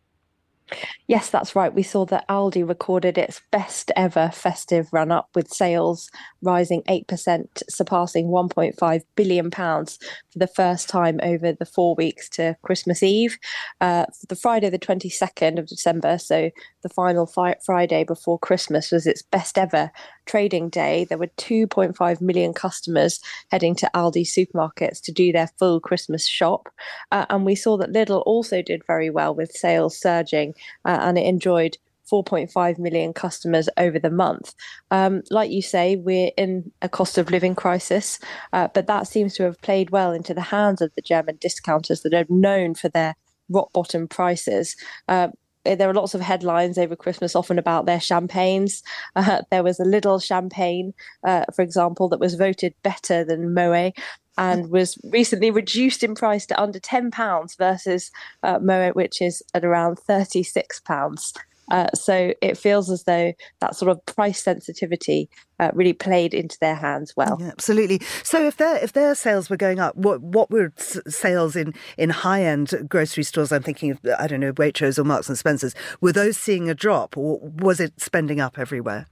Yes, that's right. We saw that Aldi recorded its best ever festive run up with sales rising 8%, surpassing 1.5 billion pounds for the first time over the four weeks to Christmas Eve. Uh, the Friday, the 22nd of December, so the final fi- Friday before Christmas, was its best ever trading day. There were 2.5 million customers heading to Aldi supermarkets to do their full Christmas shop. Uh, and we saw that Lidl also did very well with sales surging uh, and it enjoyed 4.5 million customers over the month. Um, like you say, we're in a cost of living crisis, uh, but that seems to have played well into the hands of the German discounters that are known for their rock bottom prices. Uh, there are lots of headlines over Christmas, often about their champagnes. Uh, there was a Lidl champagne, uh, for example, that was voted better than Moet and was recently reduced in price to under £10 versus uh, Moet, which is at around £36. Uh, so it feels as though that sort of price sensitivity uh, really played into their hands well. Yeah, absolutely. So if their if their sales were going up, what what were sales in in high end grocery stores? I'm thinking of I don't know Waitrose or Marks and Spencers. Were those seeing a drop, or was it spending up everywhere?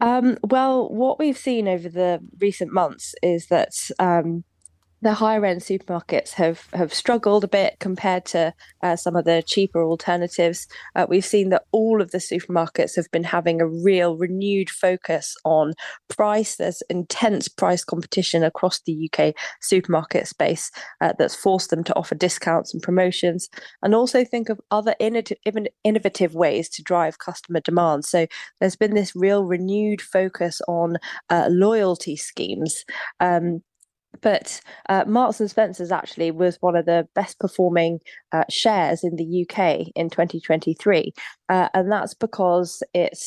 Um, well, what we've seen over the recent months is that um, the higher end supermarkets have have struggled a bit compared to uh, some of the cheaper alternatives. Uh, we've seen that all of the supermarkets have been having a real renewed focus on price. There's intense price competition across the UK supermarket space uh, that's forced them to offer discounts and promotions, and also think of other innovative ways to drive customer demand. So there's been this real renewed focus on uh, loyalty schemes. Um, but uh, Marks and Spencers actually was one of the best performing uh, shares in the UK in 2023, uh, and that's because it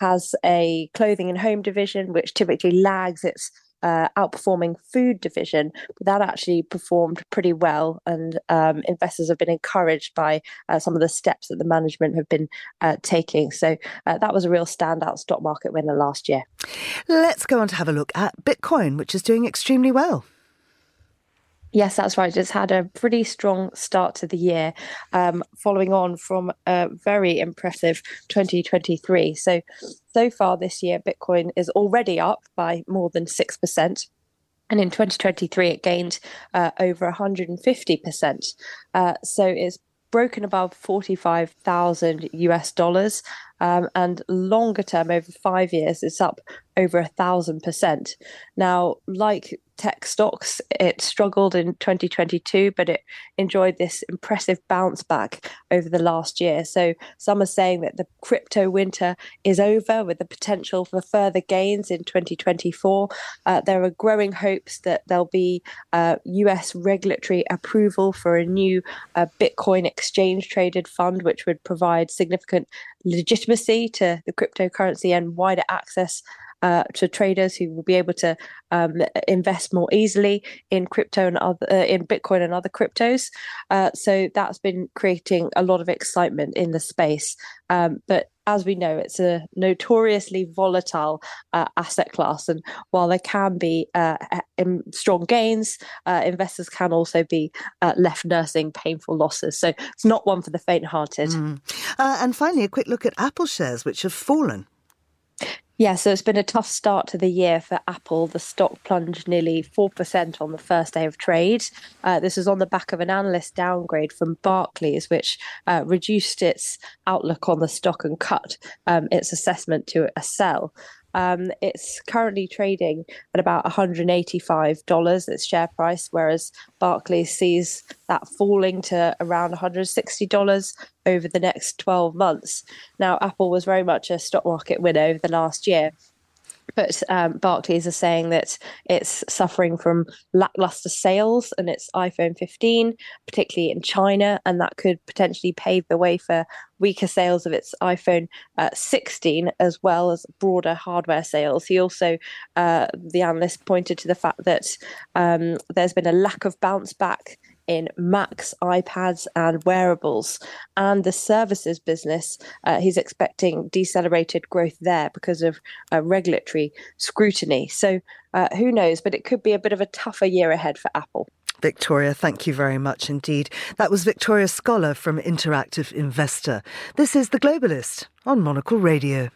has a clothing and home division which typically lags its uh, outperforming food division, but that actually performed pretty well, and um, investors have been encouraged by uh, some of the steps that the management have been uh, taking. So uh, that was a real standout stock market winner last year. Let's go on to have a look at Bitcoin, which is doing extremely well. Yes, that's right. It's had a pretty strong start to the year, um, following on from a very impressive 2023. So, so far this year, Bitcoin is already up by more than 6%. And in 2023, it gained uh, over 150%. Uh, so it's broken above 45,000 US dollars. Um, and longer term, over five years, it's up over a thousand percent. Now, like tech stocks, it struggled in 2022, but it enjoyed this impressive bounce back over the last year. So some are saying that the crypto winter is over with the potential for further gains in 2024. Uh, there are growing hopes that there'll be uh, US regulatory approval for a new uh, Bitcoin exchange traded fund, which would provide significant legitimacy to the cryptocurrency and wider access uh, to traders who will be able to um, invest more easily in crypto and other uh, in Bitcoin and other cryptos. Uh, so that's been creating a lot of excitement in the space. Um, but as we know, it's a notoriously volatile uh, asset class, and while there can be uh, strong gains, uh, investors can also be left nursing painful losses. So it's not one for the faint-hearted. Mm. and finally, a quick look at Apple shares, which have fallen. Yeah, so it's been a tough start to the year for Apple. The stock plunged nearly 4% on the first day of trade. Uh, this is on the back of an analyst downgrade from Barclays, which uh, reduced its outlook on the stock and cut um, its assessment to a sell. Um, it's currently trading at about $185, its share price, whereas Barclays sees that falling to around $160 over the next 12 months. Now, Apple was very much a stock market winner over the last year. But um, Barclays are saying that it's suffering from lackluster sales and its iPhone 15, particularly in China, and that could potentially pave the way for weaker sales of its iPhone uh, 16 as well as broader hardware sales. He also, uh, the analyst, pointed to the fact that um, there's been a lack of bounce back in Macs, iPads, and wearables. And the services business, uh, he's expecting decelerated growth there because of uh, regulatory scrutiny. So uh, who knows? But it could be a bit of a tougher year ahead for Apple. Victoria, thank you very much indeed. That was Victoria Scholar from Interactive Investor. This is The Globalist on Monocle Radio.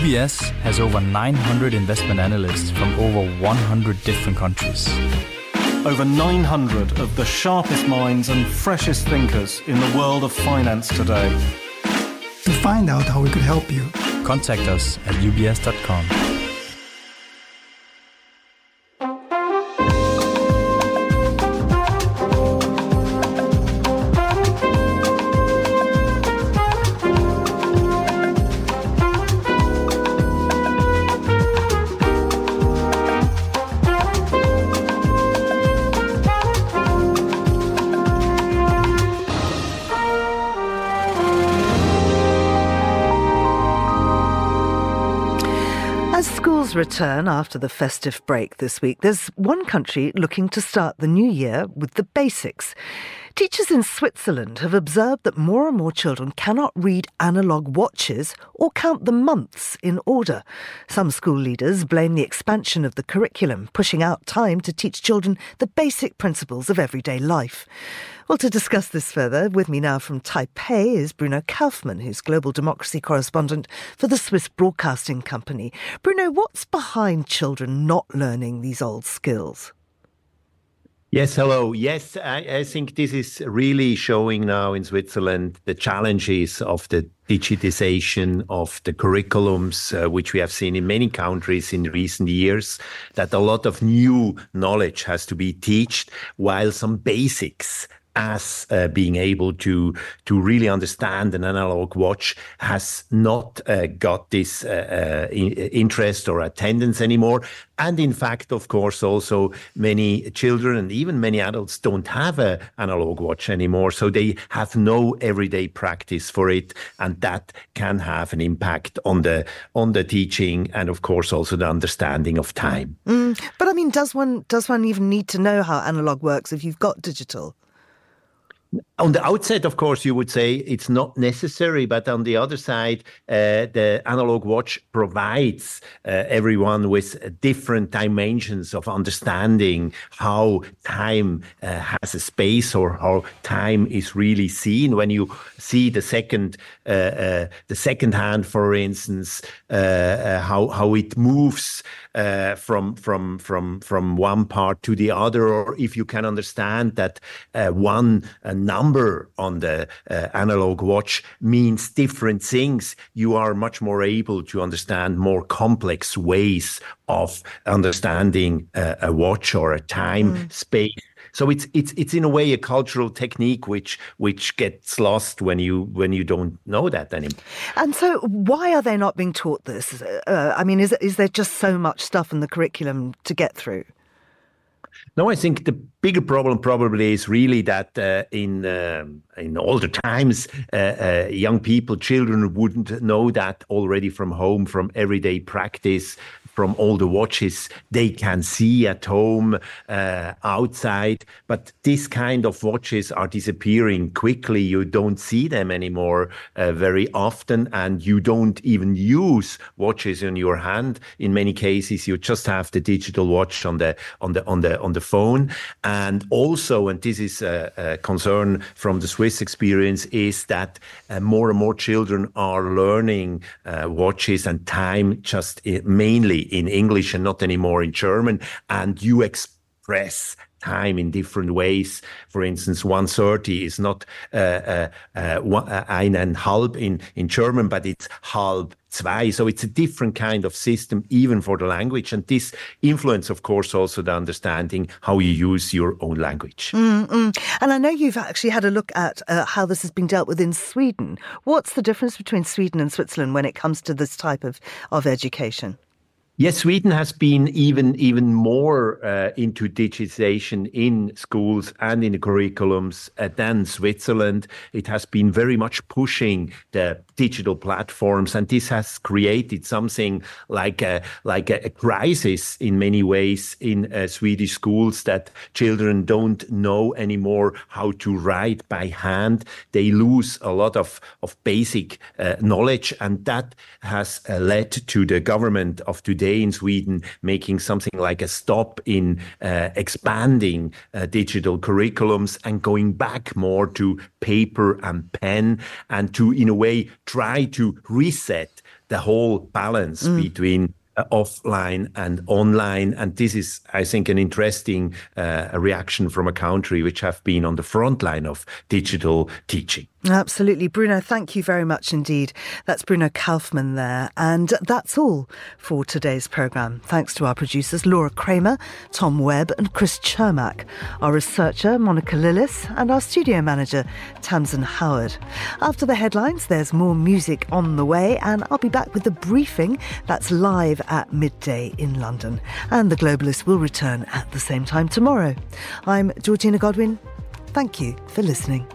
UBS has over 900 investment analysts from over 100 different countries. Over 900 of the sharpest minds and freshest thinkers in the world of finance today. To find out how we could help you, contact us at ubs.com. return after the festive break this week, there's one country looking to start the new year with the basics. Teachers in Switzerland have observed that more and more children cannot read analogue watches or count the months in order. Some school leaders blame the expansion of the curriculum, pushing out time to teach children the basic principles of everyday life. Well, to discuss this further, with me now from Taipei is Bruno Kaufmann, who's global democracy correspondent for the Swiss Broadcasting Company. Bruno, what's behind children not learning these old skills? Yes, hello. Yes, I, I, think this is really showing now in Switzerland the challenges of the digitization of the curriculums, uh, which we have seen in many countries in recent years, that a lot of new knowledge has to be taught, while some basics as uh, being able to to really understand an analog watch has not uh, got this uh, uh interest or attendance anymore. And in fact of course also many children and even many adults don't have an analog watch anymore. So they have no everyday practice for it. And that can have an impact on the on the teaching and of course also the understanding of time. Mm, but i mean does one does one even need to know how analog works if you've got digital on the outset, of course, you would say it's not necessary, but on the other side, uh, the analog watch provides uh, everyone with different dimensions of understanding how time uh, has a space or how time is really seen. When you see the second, uh, uh, the second hand, for instance, uh, how how it moves from from from from one part to the other, or if you can understand that one number on the uh, analog watch means different things, you are much more able to understand more complex ways of understanding uh, a watch or a time mm. space. So it's it's it's in a way a cultural technique which which gets lost when you when you don't know that anymore. And so, why are they not being taught this? Uh, I mean, is is there just so much stuff in the curriculum to get through? No, I think the bigger problem probably is really that uh, in uh, in older times, uh, uh, young people, children wouldn't know that already from home, from everyday practice, from all the watches they can see at home, uh, outside. But this kind of watches are disappearing quickly. You don't see them anymore uh, very often, and you don't even use watches in your hand. In many cases, you just have the digital watch on the on the on the on the phone. And also, and this is a, a concern from the Swiss experience, is that uh, more and more children are learning uh, watches and time just uh, in English and not anymore in German. And you express time in different ways. For instance, 130 is not uh, uh, uh, eineinhalb in, in German, but it's halb zwei. So it's a different kind of system, even for the language. And this influence, of course, also the understanding how you use your own language. Mm-mm. And I know you've actually had a look at uh, how this has been dealt with in Sweden. What's the difference between Sweden and Switzerland when it comes to this type of, of education? Yes, Sweden has been even even more uh, into digitization in schools and in the curriculums uh, than Switzerland. It has been very much pushing the digital platforms, and this has created something like a like a, crisis in many ways in uh, Swedish schools that children don't know anymore how to write by hand. They lose a lot of of basic uh, knowledge, and that has uh, led to the government of today today in Sweden making something like a stop in uh, expanding uh, digital curriculums and going back more to paper and pen and to, in a way, try to reset the whole balance mm. between uh, offline and online. And this is, I think, an interesting uh, reaction from a country which have been on the front line of digital teaching. Absolutely. Bruno, thank you very much indeed. That's Bruno Kaufmann there. And that's all for today's programme. Thanks to our producers Laura Kramer, Tom Webb, and Chris Chermack, our researcher Monica Lillis, and our studio manager Tamsin Howard. After the headlines, there's more music on the way, and I'll be back with the briefing that's live at midday in London. And the Globalists will return at the same time tomorrow. I'm Georgina Godwin. Thank you for listening.